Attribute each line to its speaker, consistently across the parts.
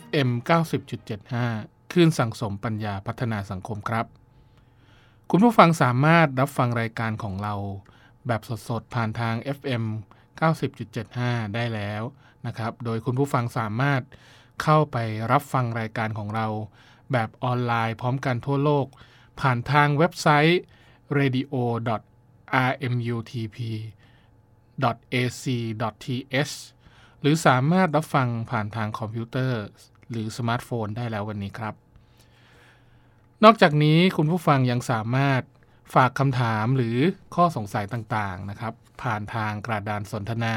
Speaker 1: FM 90.75คลื่นสังสมปัญญาพัฒนาสังคมครับ คุณผู้ฟังสามารถรับฟังรายการของเรา แบบสดๆ ผ่านทาง FM 90.75 ได้แล้วนะครับ โดยคุณผู้ฟังสามารถเข้าไปรับฟังรายการของเรา แบบออนไลน์พร้อมกันทั่วโลก ผ่านทางเว็บไซต์ radio rmutp ac.th หรือสามารถรับฟังผ่านทางคอมพิวเตอร์ หรือสมาร์ทโฟนได้แล้ววันนี้ครับ นอกจากนี้คุณผู้ฟังยังสามารถฝากคำถามหรือข้อสงสัยต่างๆนะครับ ผ่านทางกระดานสนทนา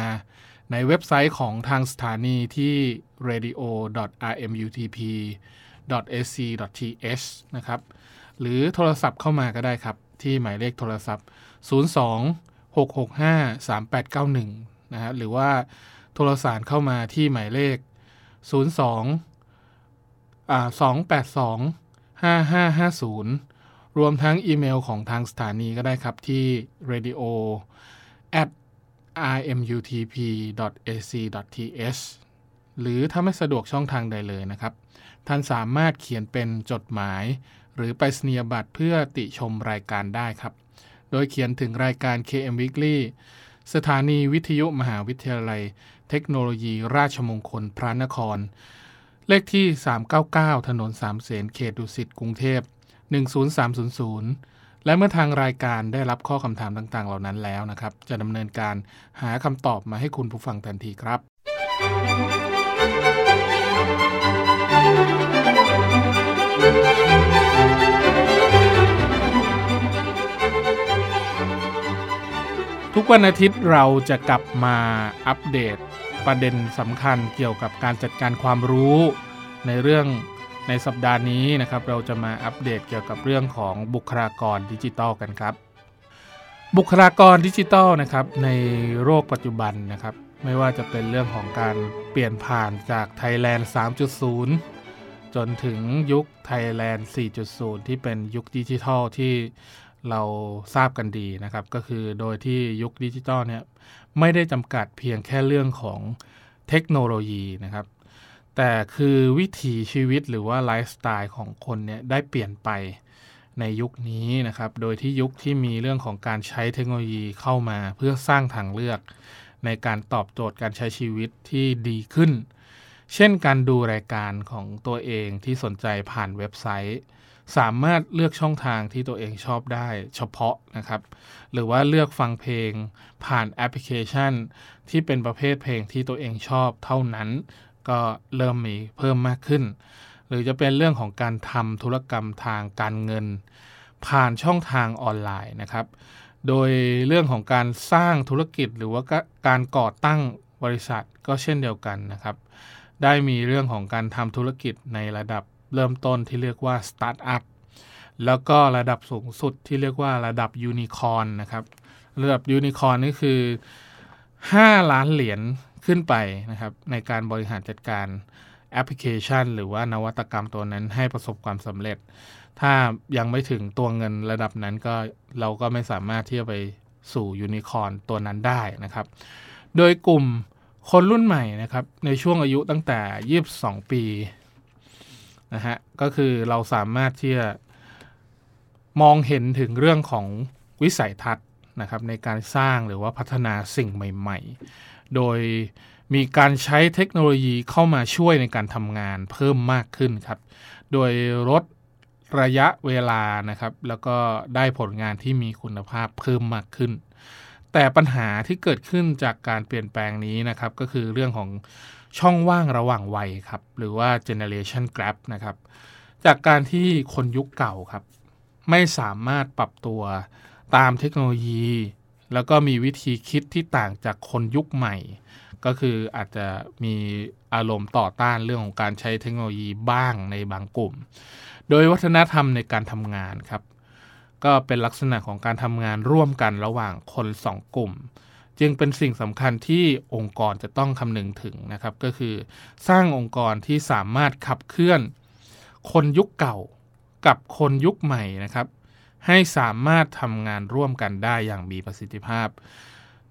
Speaker 1: ในเว็บไซต์ของทางสถานีที่ radio.rmutp.ac.th นะครับ หรือโทรศัพท์เข้ามาก็ได้ครับ ที่หมายเลขโทรศัพท์ 02 665 3891 นะฮะหรือว่า โทรสารเข้ามาที่หมายเลข 02อ่า282 5550 รวมทั้งอีเมลของทางสถานีก็ได้ครับที่ radio at rmutp.ac.th หรือถ้าไม่สะดวกช่องทางใดเลยนะครับ ท่านสามารถเขียนเป็นจดหมาย หรือไปสนียบัตรเพื่อติชมรายการได้ครับ โดยเขียนถึงรายการ KM Weekly สถานีวิทยุมหาวิทยาลัย เทคโนโลยีราชมงคลพระนคร เลขที่ 399 ถนนสามเสนเขตดุสิตกรุงเทพ 10300 และเมื่อทางรายการได้รับข้อคำถามต่างๆ เหล่านั้นแล้วนะครับ จะดำเนินการหาคำตอบมาให้คุณผู้ฟังทันทีครับทุกวันอาทิตย์เราจะกลับมาอัปเดต ประเด็นสำคัญเกี่ยวกับการจัดการความรู้ในเรื่องในสัปดาห์นี้นะครับ เราจะมาอัปเดตเกี่ยวกับเรื่องของบุคลากรดิจิทัลกันครับ บุคลากรดิจิทัลนะครับในโลกปัจจุบันนะครับ ไม่ว่าจะเป็นเรื่องของการเปลี่ยนผ่านจาก Thailand 3.0 จนถึงยุค Thailand 4.0 ที่เป็นยุคดิจิทัลที่ เราทราบกันดีนะครับ ก็คือโดยที่ยุคดิจิทัลเนี่ยไม่ได้จำกัดเพียงแค่เรื่องของเทคโนโลยีนะครับ แต่คือวิถีชีวิตหรือว่าไลฟ์สไตล์ของคนเนี่ยได้เปลี่ยนไปในยุคนี้นะครับ โดยที่ยุคที่มีเรื่องของการใช้เทคโนโลยีเข้ามาเพื่อสร้างทางเลือก ในการตอบโจทย์การใช้ชีวิตที่ดีขึ้น เช่นการดูรายการของตัวเองที่สนใจผ่านเว็บไซต์ สามารถเลือกช่องทางที่ตัวเองชอบได้เฉพาะนะครับ หรือว่าเลือกฟังเพลงผ่านแอปพลิเคชัน ที่เป็นประเภทเพลงที่ตัวเองชอบเท่านั้น ก็เริ่มมีเพิ่มมากขึ้น หรือจะเป็นเรื่องของการทำธุรกรรมทางการเงิน ผ่านช่องทางออนไลน์นะครับ โดยเรื่องของการสร้างธุรกิจหรือว่าการก่อตั้งบริษัทก็เช่นเดียวกันนะครับ ได้มีเรื่องของการทำธุรกิจในระดับ เริ่มต้นที่เรียกว่าสตาร์ทอัพแล้วก็ระดับสูงสุดที่เรียกว่าระดับยูนิคอนนะครับ ระดับยูนิคอนนี่คือ 5 ล้านเหรียญขึ้นไปนะครับ ในการบริหารจัดการแอปพลิเคชัน หรือว่านวัตกรรมตัวนั้นให้ประสบความสำเร็จ ถ้ายังไม่ถึงตัวเงินระดับนั้นก็เราก็ไม่สามารถที่จะไปสู่ยูนิคอนตัวนั้นได้นะครับ โดยกลุ่มคนรุ่นใหม่นะครับ ในช่วงอายุตั้งแต่ 22 ปี นะฮะก็คือเราสามารถที่จะมองเห็นถึงเรื่องของวิสัยทัศน์นะครับในการสร้างหรือว่าพัฒนาสิ่งใหม่ ๆ โดยมีการใช้เทคโนโลยีเข้ามาช่วยในการทำงานเพิ่มมากขึ้นครับ โดยลดระยะเวลานะครับ แล้วก็ได้ผลงานที่มีคุณภาพเพิ่มมากขึ้น แต่ปัญหาที่เกิดขึ้นจากการเปลี่ยนแปลงนี้นะครับ ก็คือเรื่องของ ช่องว่างระหว่างวัยครับ หรือว่า generation gap นะครับ จากการที่คนยุคเก่าครับ ไม่สามารถปรับตัวตามเทคโนโลยี แล้วก็มีวิธีคิดที่ต่างจากคนยุคใหม่ ก็คืออาจจะมีอารมณ์ต่อต้านเรื่องของการใช้เทคโนโลยีบ้างในบางกลุ่ม โดยวัฒนธรรมในการทำงานครับ ก็เป็นลักษณะของการทำงานร่วมกันระหว่างคนสองกลุ่ม จึงเป็นสิ่งสำคัญที่องค์กรจะต้องคำนึงถึงนะครับ ก็คือสร้างองค์กรที่สามารถขับเคลื่อน คนยุคเก่ากับคนยุคใหม่นะครับ ให้สามารถทำงานร่วมกันได้อย่างมีประสิทธิภาพ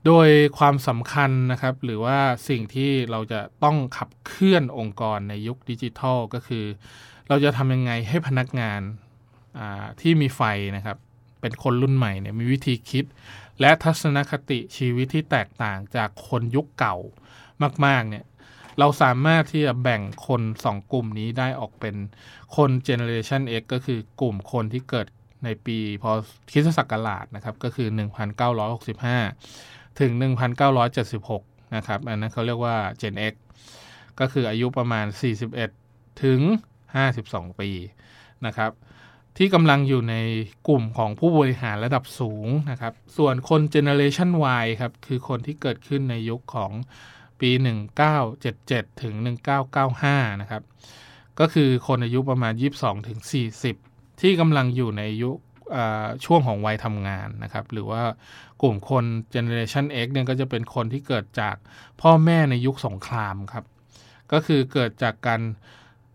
Speaker 1: โดยความสำคัญนะครับ หรือว่าสิ่งที่เราจะต้องขับเคลื่อนองค์กรในยุคดิจิทัลก็คือ เราจะทำยังไงให้พนักงานที่มีไฟนะครับ เป็นคนรุ่นใหม่เนี่ยมีวิธีคิด และทัศนคติชีวิตที่แตกต่างจากคนยุคเก่ามาก ๆ เนี่ย เราสามารถที่จะแบ่งคนสองกลุ่มนี้ได้ออกเป็นคน Generation X ก็คือกลุ่มคนที่เกิดในปีพอคริสศักราชนะครับ ก็คือ 1965 ถึง 1976 นะครับ อันนั้นเขาเรียกว่า Gen X ก็คืออายุประมาณ 41 ถึง 52 ปีนะครับ ที่กำลังอยู่ในกลุ่มของผู้บริหารระดับสูงนะครับ ส่วนคน Generation Y ครับ คือคนที่เกิดขึ้นในยุคของปี 1977 ถึง 1995 นะครับ ก็คือคนอายุประมาณ 22 ถึง 40 ที่กำลังอยู่ในยุคช่วงของวัยทำงานนะครับ หรือว่ากลุ่มคน Generation X เนี่ยก็จะเป็นคนที่เกิดจากพ่อแม่ในยุคสงครามครับ ก็คือเกิดจากการ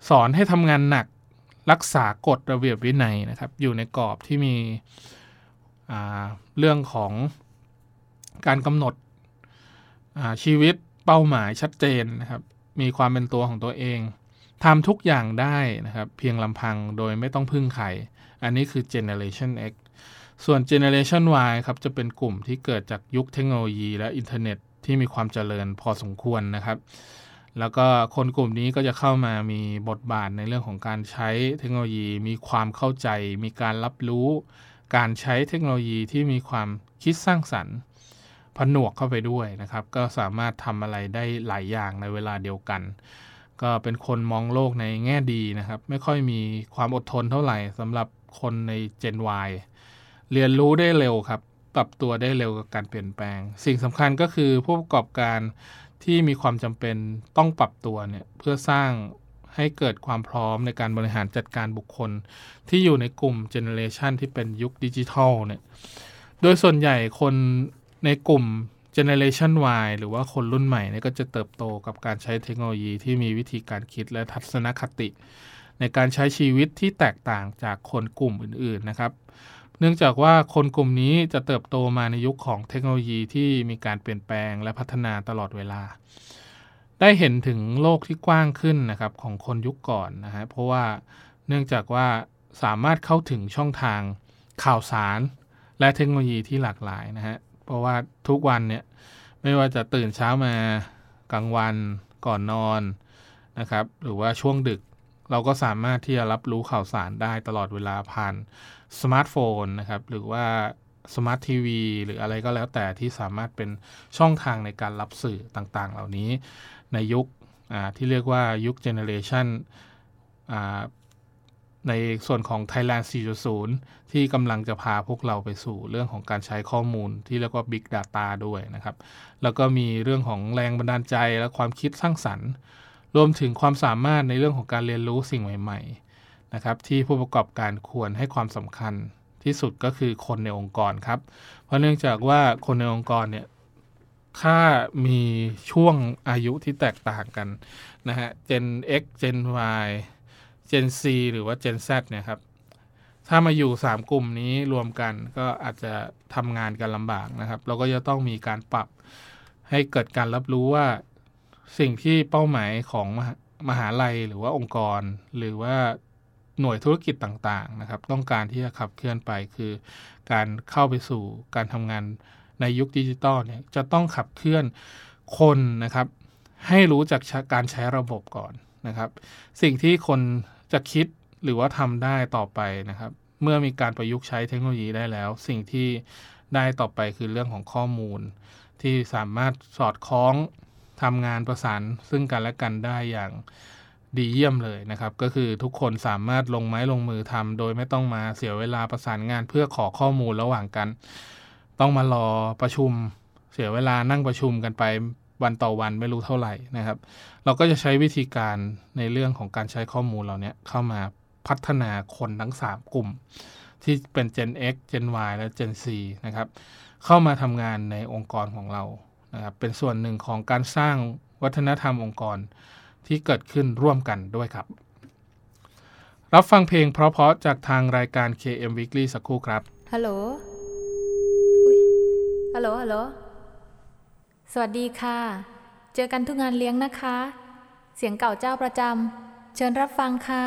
Speaker 1: สอนให้ทำงานหนัก รักษากฎระเบียบวินัยนะครับ อยู่ในกรอบที่มีเรื่องของการกำหนดชีวิตเป้าหมายชัดเจนนะครับ มีความเป็นตัวของตัวเองทำทุกอย่างได้นะครับ เพียงลำพังโดยไม่ต้องพึ่งใคร อันนี้คือ Generation X ส่วน Generation Y ครับจะเป็นกลุ่มที่เกิดจากยุคเทคโนโลยีและอินเทอร์เน็ตที่มีความเจริญพอสมควรนะครับ แล้วก็คนกลุ่มนี้ก็จะเข้ามามีบทบาทในเรื่องของการใช้เทคโนโลยี มีความเข้าใจ มีการรับรู้ การใช้เทคโนโลยีที่มีความคิดสร้างสรรค์ผนวกเข้าไปด้วยนะครับ ก็สามารถทำอะไรได้หลายอย่างในเวลาเดียวกัน ก็เป็นคนมองโลกในแง่ดีนะครับ ไม่ค่อยมีความอดทนเท่าไหร่สำหรับคนใน Gen Y เรียนรู้ได้เร็วครับ ปรับตัวได้เร็วกับการเปลี่ยนแปลง สิ่งสำคัญก็คือผู้ประกอบการ ที่มีความจำเป็นต้องปรับตัวเนี่ยเพื่อสร้างให้เกิดความพร้อมในการบริหารจัดการบุคคล ที่อยู่ในกลุ่มเจเนเรชันที่เป็นยุคดิจิทัลเนี่ยโดยส่วนใหญ่คนในกลุ่ม Generation Y หรือว่าคนรุ่นใหม่เนี่ยก็จะเติบโตกับการใช้เทคโนโลยีที่มีวิธีการคิดและทัศนคติ ในการใช้ชีวิตที่แตกต่างจากคนกลุ่มอื่น ๆ นะครับ เนื่องจากว่าคนกลุ่มนี้จะเติบโตมาในยุคของเทคโนโลยีที่มีการเปลี่ยนแปลงและพัฒนาตลอดเวลา ได้เห็นถึงโลกที่กว้างขึ้นนะครับของคนยุคก่อนนะฮะเพราะว่าเนื่องจากว่าสามารถเข้าถึงช่องทางข่าวสาร และเทคโนโลยีที่หลากหลายนะฮะเพราะว่าทุกวันเนี่ยไม่ว่าจะตื่นเช้ามากลางวันก่อนนอนนะครับหรือว่าช่วงดึก เราก็สามารถที่จะรับรู้ข่าวสารได้ตลอดเวลาผ่านสมาร์ทโฟนนะครับหรือว่าสมาร์ททีวีหรืออะไรก็แล้วแต่ที่สามารถเป็นช่องทางในการรับสื่อต่างๆ เหล่านี้ในยุคที่เรียกว่ายุค generationในส่วนของ Thailand 4.0 ที่กำลังจะพาพวกเราไปสู่เรื่องของการใช้ข้อมูลที่เรียกว่า Big Data ด้วยนะครับ แล้วก็มีเรื่องของแรงบันดาลใจและความคิดสร้างสรรค์ รวมถึงความสามารถในเรื่องของการเรียนรู้สิ่งใหม่ๆนะครับที่ผู้ประกอบการควรให้ความสำคัญที่สุดก็คือคนในองค์กรครับ เพราะเนื่องจากว่าคนในองค์กรเนี่ยถ้ามีช่วงอายุที่แตกต่างกันนะฮะ Gen X Gen Y Gen C หรือว่า Gen Z เนี่ยครับ ถ้ามาอยู่ 3 กลุ่มนี้รวมกันก็อาจจะทำงานกันลำบากนะครับ เราก็จะต้องมีการปรับให้เกิดการรับรู้ว่า สิ่งที่เป้าหมายของมหาลัยหรือว่าองค์กร หรือว่าหน่วยธุรกิจต่างๆนะครับต้องการที่จะขับเคลื่อนไปคือ การเข้าไปสู่การทำงานในยุคดิจิตอลเนี่ยจะต้องขับเคลื่อนคนนะครับ ให้รู้จักการใช้ระบบก่อนนะครับ สิ่งที่คนจะคิดหรือว่าทำได้ต่อไปนะครับ เมื่อมีการประยุกต์ใช้เทคโนโลยีได้แล้ว สิ่งที่ได้ต่อไปคือเรื่องของข้อมูล ที่สามารถสอดคล้อง ทำงานประสานซึ่งกันและกันได้อย่างดีเยี่ยมเลยนะครับ ก็คือทุกคนสามารถลงไม้ลงมือทำโดยไม่ต้องมาเสียเวลาประสานงานเพื่อขอข้อมูลระหว่างกัน ต้องมารอประชุม เสียเวลานั่งประชุมกันไปวันต่อวันไม่รู้เท่าไหร่นะครับ เราก็จะใช้วิธีการในเรื่องของการใช้ข้อมูลเราเนี้ยเข้ามาพัฒนาคนทั้ง 3 กลุ่ม ที่เป็น Gen X Gen Y และ Gen C นะครับ เข้ามาทำงานในองค์กรของเรา นะครับเป็นส่วนหนึ่งของการสร้างวัฒนธรรมองค์กรที่เกิดขึ้นร่วมกันด้วยครับ รับฟังเพลงเพราะๆจากทางรายการ KM Weekly สักครู่ครับ
Speaker 2: ฮัลโหลฮัลโหล ฮัลโหล สวัสดีค่ะ เจอกันทุกงานเลี้ยงนะคะ เสียงเก่าเจ้าประจำ เชิญรับฟังค่ะ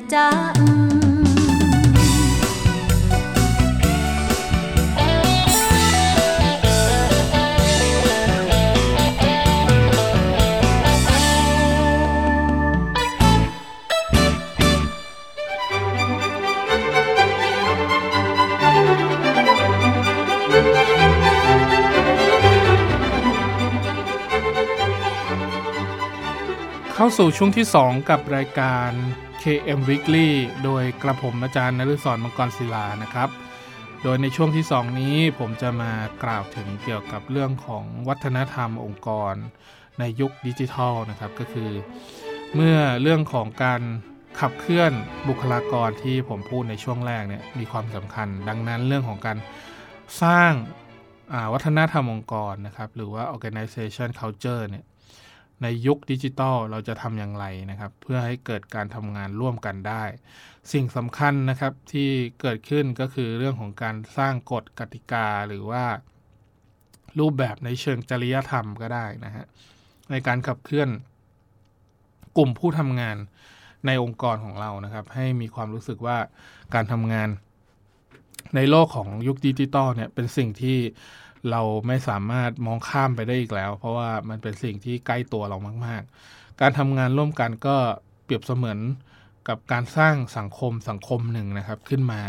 Speaker 2: นจ๊ะข้า
Speaker 1: สู่ช่วงที่ 2 กับรายการ KM Weekly โดยกระผมอาจารย์นฤศรมังกรศิลานะครับ โดยในช่วงที่ 2 นี้ผมจะมากล่าวถึงเกี่ยวกับเรื่องของวัฒนธรรมองค์กร ในยุคดิจิทัลนะครับ ก็คือ เมื่อเรื่องของการขับเคลื่อนบุคลากรที่ผมพูดในช่วงแรกเนี่ยมีความสำคัญ ดังนั้นเรื่องของการสร้างวัฒนธรรมองค์กรนะครับ หรือว่า organization culture เนี่ย ในยุคดิจิตอลเราจะทำอย่างไรนะครับ เพื่อให้เกิดการทำงานร่วมกันได้ สิ่งสำคัญนะครับที่เกิดขึ้นก็คือเรื่องของการสร้างกฎกติกาหรือว่า รูปแบบในเชิงจริยธรรมก็ได้นะฮะในการขับเคลื่อนกลุ่มผู้ทำงานในองค์กรของเรานะครับ ให้มีความรู้สึกว่าการทำงานในโลกของยุคดิจิตอลเนี่ยเป็นสิ่งที่ เราไม่สามารถมองข้ามไปได้อีกแล้ว เพราะว่ามันเป็นสิ่งที่ใกล้ตัวเรามาก ๆ การทำงานร่วมกันก็เปรียบเสมือนกับการสร้างสังคมสังคมหนึ่งนะครับขึ้นมา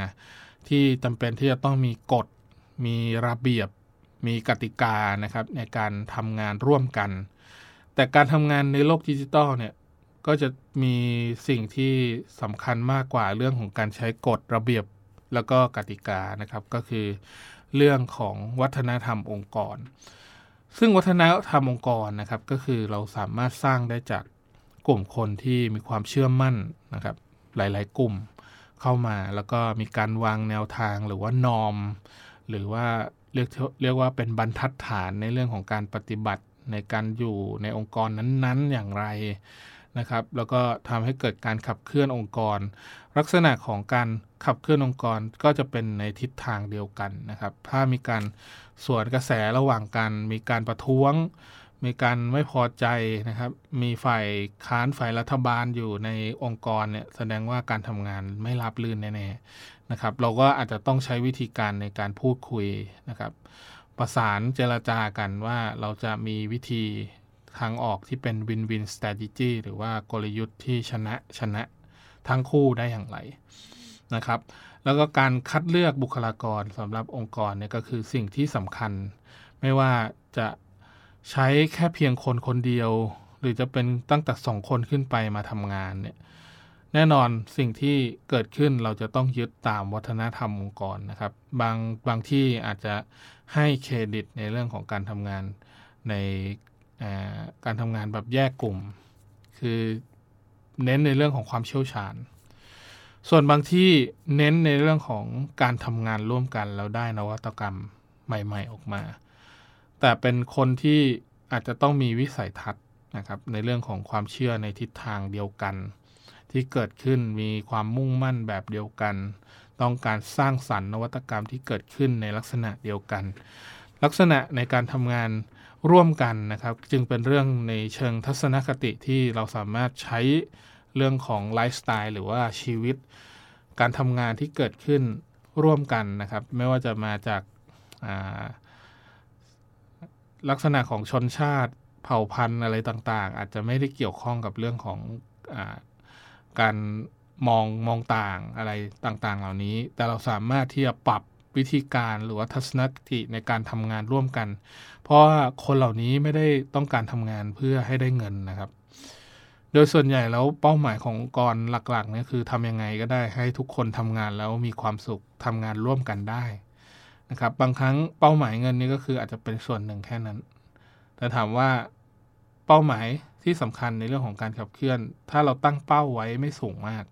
Speaker 1: ที่จำเป็นที่จะต้องมีกฎ มีระเบียบ มีกติกานะครับ ในการทำงานร่วมกัน แต่การทำงานในโลกดิจิตอลเนี่ยก็จะมีสิ่งที่สำคัญมากกว่าเรื่องของการใช้กฎระเบียบแล้วก็กติกานะครับ ก็คือ เรื่องของวัฒนธรรมองค์กร ซึ่งวัฒนธรรมองค์กรนะครับ ก็คือเราสามารถสร้างได้จากกลุ่มคนที่มีความเชื่อมั่นนะครับ หลาย ๆ กลุ่มเข้ามาแล้วก็มีการวางแนวทางหรือว่านอม หรือว่าเรียกเรียกว่าเป็นบรรทัดฐานในเรื่องของการปฏิบัติในการอยู่ในองค์กรนั้นๆอย่างไรนะครับ แล้วก็ทำให้เกิดการขับเคลื่อนองค์กร ลักษณะของการ ขับเคลื่อนองค์กรก็จะเป็นในทิศทางเดียวกันนะครับ ถ้ามีการสวนกระแสระหว่างกัน มีการประท้วง มีการไม่พอใจนะครับ มีฝ่ายค้านฝ่ายรัฐบาลอยู่ในองค์กรเนี่ยแสดงว่าการทำงานไม่รับลื่นแน่ๆนะครับ เราก็อาจจะต้องใช้วิธีการในการพูดคุยนะครับ ประสานเจรจากันว่าเราจะมีวิธีทางออกที่เป็นวินวินสตร a t e g y หรือว่ากลยุทธ์ที่ชนะชนะทั้งคู่ได้อย่างไร นะครับ แล้วก็การคัดเลือกบุคลากรสำหรับองค์กรเนี่ยก็คือสิ่งที่สำคัญ ไม่ว่าจะใช้แค่เพียงคนคนเดียว หรือจะเป็นตั้งแต่สองคนขึ้นไปมาทำงานเนี่ยแน่นอนสิ่งที่เกิดขึ้นเราจะต้องยึดตามวัฒนธรรมองค์กรนะครับ บางบางที่อาจจะให้เครดิตในเรื่องของการทำงานในการทำงานแบบแยกกลุ่ม คือเน้นในเรื่องของความเชี่ยวชาญ ส่วนบางที่เน้นในเรื่องของการทำงานร่วมกันแล้วได้นวัตกรรมใหม่ ๆ ออกมา แต่เป็นคนที่อาจจะต้องมีวิสัยทัศน์นะครับในเรื่องของความเชื่อในทิศทางเดียวกัน ที่เกิดขึ้นมีความมุ่งมั่นแบบเดียวกัน ต้องการสร้างสรรค์นวัตกรรมที่เกิดขึ้นในลักษณะเดียวกัน ลักษณะในการทำงานร่วมกันนะครับ จึงเป็นเรื่องในเชิงทัศนคติที่เราสามารถใช้ เรื่องของไลฟ์สไตล์หรือว่าชีวิต การทำงานที่เกิดขึ้นร่วมกันนะครับ ไม่ว่าจะมาจากลักษณะของชนชาติเผ่าพันธุ์อะไรต่างๆ อาจจะไม่ได้เกี่ยวข้องกับเรื่องของอการมองมองต่างอะไรต่างๆ เหล่านี้ แต่เราสามารถที่จะปรับวิธีการหรือว่าทัศนคติในการทำงานร่วมกัน เพราะว่าคนเหล่านี้ไม่ได้ต้องการทำงานเพื่อให้ได้เงินนะครับ ดยส่วนใหญ่แล้วเป้าหมายขององค์กรหลักๆเนี่ยคือทำยังไงก็ได้ให้ทุกคนทำงานแล้วมีความสุขทำงานร่วมกันได้นะครับบางครั้งเป้าหมายเงินนี่ก็คืออาจจะเป็นส่วนหนึ่งแค่นั้น แต่ถามว่าเป้าหมายที่สำคัญในเรื่องของการขับเคลื่อน ถ้าเราตั้งเป้าไว้ไม่สูงมาก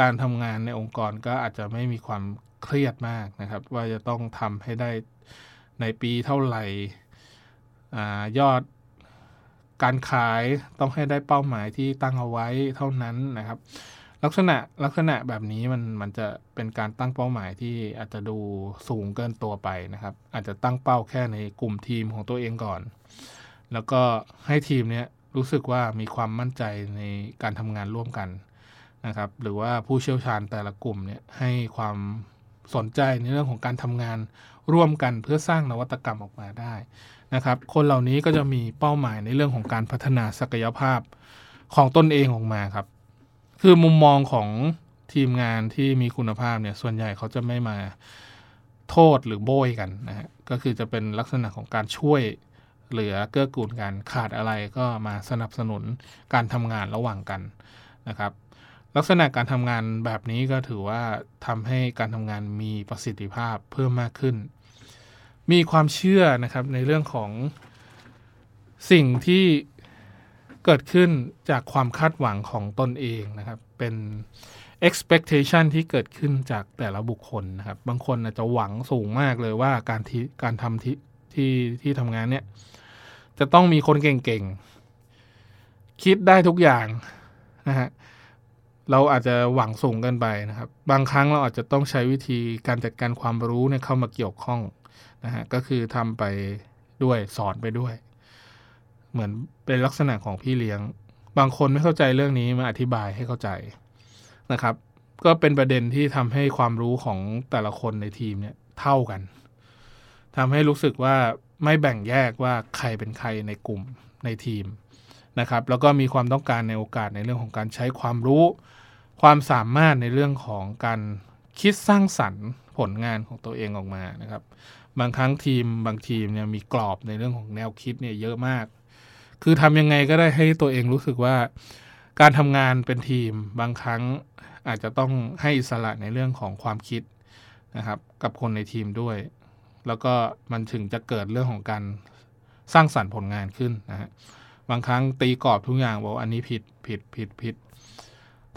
Speaker 1: การทำงานในองค์กรก็อาจจะไม่มีความเครียดมากนะครับ ว่าจะต้องทำให้ได้ในปีเท่าไหร่อยอด การขายต้องให้ได้เป้าหมายที่ตั้งเอาไว้เท่านั้นนะครับ ลักษณะลักษณะแบบนี้มันมันจะเป็นการตั้งเป้าหมายที่อาจจะดูสูงเกินตัวไปนะครับ อาจจะตั้งเป้าแค่ในกลุ่มทีมของตัวเองก่อน แล้วก็ให้ทีมเนี้ยรู้สึกว่ามีความมั่นใจในการทำงานร่วมกันนะครับ หรือว่าผู้เชี่ยวชาญแต่ละกลุ่มเนี่ยให้ความสนใจในเรื่องของการทำงานร่วมกันเพื่อสร้างนวัตกรรมออกมาได้ นะครับ คนเหล่านี้ก็จะมีเป้าหมายในเรื่องของการพัฒนาศักยภาพของตนเองออกมาครับ คือมุมมองของทีมงานที่มีคุณภาพเนี่ยส่วนใหญ่เขาจะไม่มาโทษหรือโบยกันนะฮะก็คือจะเป็นลักษณะของการช่วยเหลือเกื้อกูลกันขาดอะไรก็มาสนับสนุนการทำงานระหว่างกันนะครับ ลักษณะการทำงานแบบนี้ก็ถือว่าทำให้การทำงานมีประสิทธิภาพเพิ่มมากขึ้น มีความเชื่อนะครับในเรื่องของสิ่งที่เกิดขึ้นจากความคาดหวังของตนเองนะครับ เป็น expectation ที่เกิดขึ้นจากแต่ละบุคคลนะครับ บางคนอาจจะหวังสูงมากเลยว่าการที่การทำที่ที่ที่ทำงานเนี่ย จะต้องมีคนเก่งๆ คิดได้ทุกอย่างนะฮะเราอาจจะหวังสูงเกินไปนะครับ บางครั้งเราอาจจะต้องใช้วิธีการจัดการความรู้เนี่ยเข้ามาเกี่ยวข้อง นะฮะก็คือทำไปด้วยสอนไปด้วย เหมือนเป็นลักษณะของพี่เลี้ยง บางคนไม่เข้าใจเรื่องนี้มาอธิบายให้เข้าใจนะครับ ก็เป็นประเด็นที่ทำให้ความรู้ของแต่ละคนในทีมเนี่ยเท่ากันทำให้รู้สึกว่าไม่แบ่งแยกว่าใครเป็นใครในกลุ่มในทีมนะครับ แล้วก็มีความต้องการในโอกาสในเรื่องของการใช้ความรู้ ความสามารถในเรื่องของการคิดสร้างสรรค์ผลงานของตัวเองออกมานะครับ บางครั้งทีมบางทีมเนี่ยมีกรอบในเรื่องของแนวคิดเนี่ยเยอะมาก คือทำยังไงก็ได้ให้ตัวเองรู้สึกว่า การทำงานเป็นทีมบางครั้งอาจจะต้องให้อิสระในเรื่องของความคิดนะครับ กับคนในทีมด้วย แล้วก็มันถึงจะเกิดเรื่องของการสร้างสรรค์ผลงานขึ้นนะฮะบางครั้งตีกรอบทุกอย่างบอกอันนี้ผิดผิดผิดผิด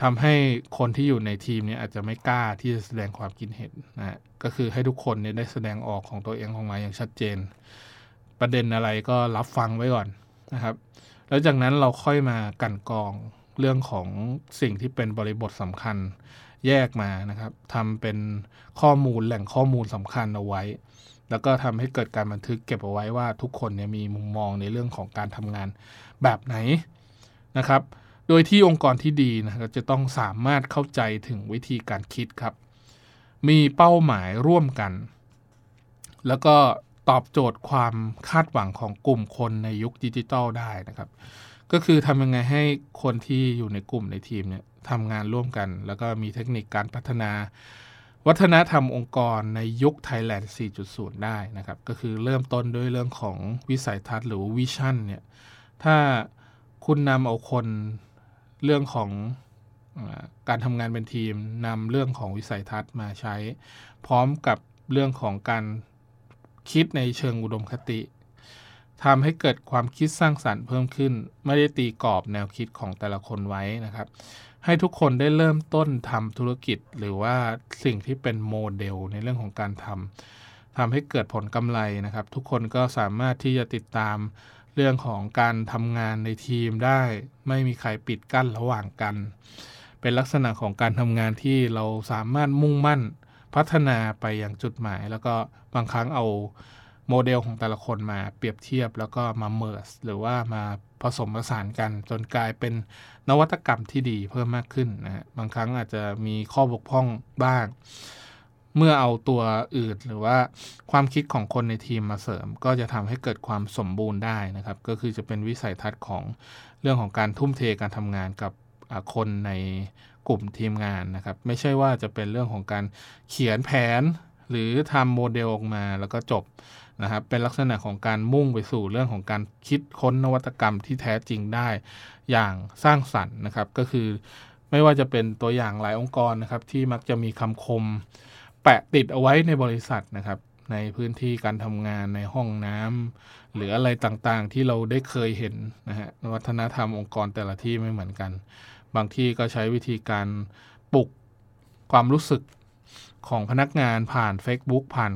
Speaker 1: ทำให้คนที่อยู่ในทีมเนี่ยอาจจะไม่กล้าที่จะแสดงความคิดเห็นนะฮะก็คือให้ทุกคนเนี่ยได้แสดงออกของตัวเองออกมาอย่างชัดเจน ประเด็นอะไรก็รับฟังไว้ก่อนนะครับ แล้วจากนั้นเราค่อยมากันกองเรื่องของสิ่งที่เป็นบริบทสำคัญแยกมานะครับทำเป็นข้อมูลแหล่งข้อมูลสำคัญเอาไว้ แล้วก็ทำให้เกิดการบันทึกเก็บเอาไว้ว่าทุกคนเนี่ยมีมุมมองในเรื่องของการทำงานแบบไหนนะครับ โดยที่องค์กรที่ดีนะครับจะต้องสามารถเข้าใจถึงวิธีการคิดครับ มีเป้าหมายร่วมกัน แล้วก็ตอบโจทย์ความคาดหวังของกลุ่มคนในยุคดิจิทัลได้นะครับ ก็คือทำยังไงให้คนที่อยู่ในกลุ่มในทีมเนี่ยทำงานร่วมกัน แล้วก็มีเทคนิคการพัฒนา วัฒนธรรมองค์กรในยุค Thailand 4.0 ได้นะครับ ก็คือเริ่มต้นด้วยเรื่องของวิสัยทัศน์หรือวิชั่นเนี่ยถ้าคุณนำเอาคน เรื่องของการทำงานเป็นทีมนำเรื่องของวิสัยทัศน์มาใช้ พร้อมกับเรื่องของการคิดในเชิงอุดมคติทำให้เกิดความคิดสร้างสรรค์เพิ่มขึ้น ไม่ได้ตีกรอบแนวคิดของแต่ละคนไว้นะครับ ให้ทุกคนได้เริ่มต้นทำธุรกิจ หรือว่าสิ่งที่เป็นโมเดลในเรื่องของการทำทำให้เกิดผลกำไรนะครับ ทุกคนก็สามารถที่จะติดตาม เรื่องของการทำงานในทีมได้ ไม่มีใครปิดกั้นระหว่างกัน เป็นลักษณะของการทำงานที่เราสามารถมุ่งมั่นพัฒนาไปอย่างจุดหมาย แล้วก็บางครั้งเอาโมเดลของแต่ละคนมาเปรียบเทียบแล้วก็มาเมิร์สหรือว่ามาผสมผสานกันจนกลายเป็นนวัตกรรมที่ดีเพิ่มมากขึ้นนะฮะบางครั้งอาจจะมีข้อบกพร่องบ้าง เมื่อเอาตัวอื่นหรือว่าความคิดของคนในทีมมาเสริม ก็จะทำให้เกิดความสมบูรณ์ได้นะครับ ก็คือจะเป็นวิสัยทัศน์ของเรื่องของการทุ่มเทการทำงานกับคนในกลุ่มทีมงานนะครับ ไม่ใช่ว่าจะเป็นเรื่องของการเขียนแผนหรือทำโมเดลออกมาแล้วก็จบนะครับ เป็นลักษณะของการมุ่งไปสู่เรื่องของการคิดค้นนวัตกรรมที่แท้จริงได้อย่างสร้างสรรค์นะครับ ก็คือไม่ว่าจะเป็นตัวอย่างหลายองค์กรนะครับ ที่มักจะมีคำคม แปะติดเอาไว้ในบริษัทนะครับ ในพื้นที่การทำงานในห้องน้ำหรืออะไรต่างๆ ที่เราได้เคยเห็นนะฮะวัฒนธรรมองค์กรแต่ละที่ไม่เหมือนกัน บางที่ก็ใช้วิธีการปลุกความรู้สึกของพนักงานผ่าน Facebook ผ่าน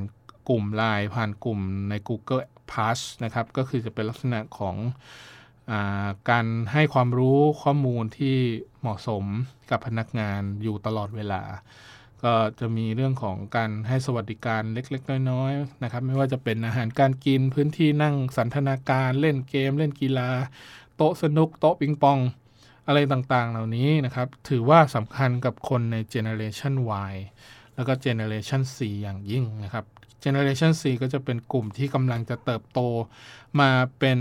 Speaker 1: กลุ่ม Line ผ่านกลุ่มใน Google Plus นะครับ ก็คือจะเป็นลักษณะของอการให้ความรู้ข้อมูลที่เหมาะสมกับพนักงานอยู่ตลอดเวลา ก็จะมีเรื่องของการให้สวัสดิการเล็ก ๆ น้อยๆนะครับ ไม่ว่าจะเป็นอาหารการกินพื้นที่นั่งสันทนาการเล่นเกม เล่นกีฬา โต๊ะสนุกโต๊ะปิงปอง อะไรต่างๆ เหล่านี้นะครับ ถือว่าสำคัญกับคนในเจเนอเรชัน Y แล้วก็เจเนอเรชัน C อย่างยิ่งนะครับ Generation C ก็จะเป็นกลุ่มที่กำลังจะเติบโตมาเป็น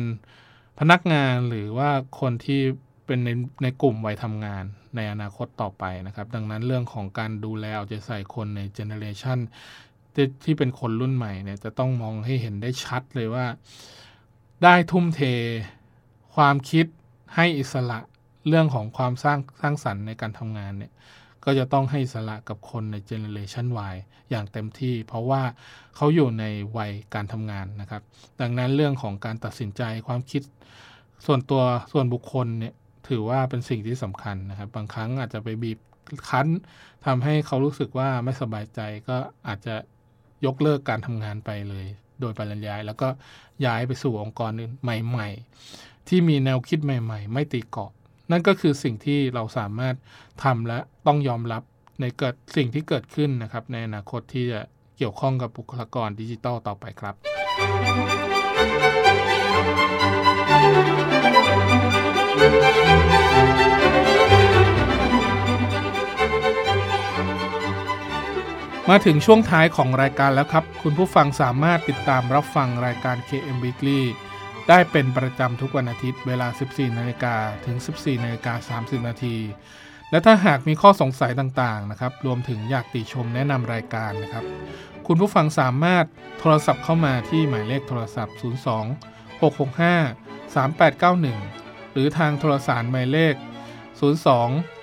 Speaker 1: พนักงานหรือว่าคนที่ เป็นในในกลุ่มวัยทำงานในอนาคตต่อไปนะครับ ดังนั้นเรื่องของการดูแลเอาใจใส่คนในเจเนเรชันที่เป็นคนรุ่นใหม่เนี่ยจะต้องมองให้เห็นได้ชัดเลยว่า ได้ทุ่มเทความคิดให้อิสระเรื่องของความสร้างสร้างสรรค์ในการทำงานเนี่ยก็จะต้องให้อิสระกับคนในเจเนเรชัน Y อย่างเต็มที่ เพราะว่าเขาอยู่ในวัยการทำงานนะครับ ดังนั้นเรื่องของการตัดสินใจความคิดส่วนตัวส่วนบุคคลเนี่ย ถือว่าเป็นสิ่งที่สำคัญนะครับ บางครั้งอาจจะไปบีบคั้นทำให้เขารู้สึกว่าไม่สบายใจก็อาจจะยกเลิกการทำงานไปเลย โดยปริยาย แล้วก็ย้ายไปสู่องค์กรอื่นใหม่ ๆ ที่มีแนวคิดใหม่ ๆ ไม่ตีเกาะ นั่นก็คือสิ่งที่เราสามารถทำและต้องยอมรับในเกิดสิ่งที่เกิดขึ้นนะครับ ในอนาคตที่จะเกี่ยวข้องกับบุคลากรดิจิทัลต่อไปครับ มาถึงช่วงท้ายของรายการแล้วครับ คุณผู้ฟังสามารถติดตามรับฟังรายการ KM Weekly ได้เป็นประจำทุกวันอาทิตย์เวลา 14นาฬิกาถึง 14นาฬิกา30 นาทีและถ้าหากมีข้อสงสัยต่างๆนะครับ รวมถึงอยากติชมแนะนำรายการนะครับ คุณผู้ฟังสามารถโทรศัพท์เข้ามาที่หมายเลขโทรศัพท์ 02 665 3891 หรือทางโทรสารหมายเลข 02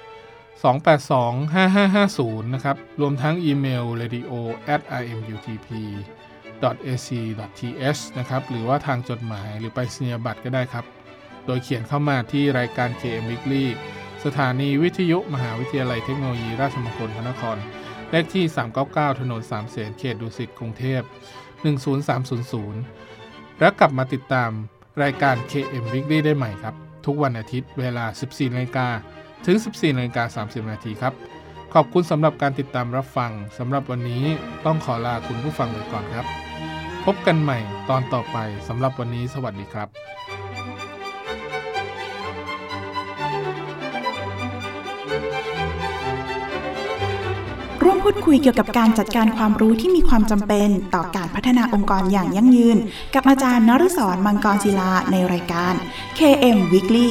Speaker 1: 282 5550 นะครับ รวมทั้งอีเมล radio at imutp ac th นะครับ หรือว่าทางจดหมายหรือไปสนียบัตรก็ได้ครับ โดยเขียนเข้ามาที่รายการ KM Weekly สถานีวิทยุมหาวิทยาลัยเทคโนโลยีราชมงคลพระนคร เลขที่ 399 ถนนสามเสนเขตดุสิตกรุงเทพ 10300 และกลับมาติดตามรายการ KM Weekly ได้ใหม่ครับ ทุกวันอาทิตย์เวลา 14นาฬิกา ถึง 14นาฬิกา30 นาทีครับ ขอบคุณสำหรับการติดตามรับฟังสำหรับวันนี้ต้องขอลาคุณผู้ฟังไปก่อนครับ พบกันใหม่ตอนต่อไปสำหรับวันนี้สวัสดีครับ
Speaker 3: ร่วมพูดคุยเกี่ยวกับการจัดการความรู้ที่มีความจำเป็นต่อการพัฒนาองค์กรอย่างยั่งยืน กับอาจารย์นฤศรมังกรศิลาในรายการ KM Weekly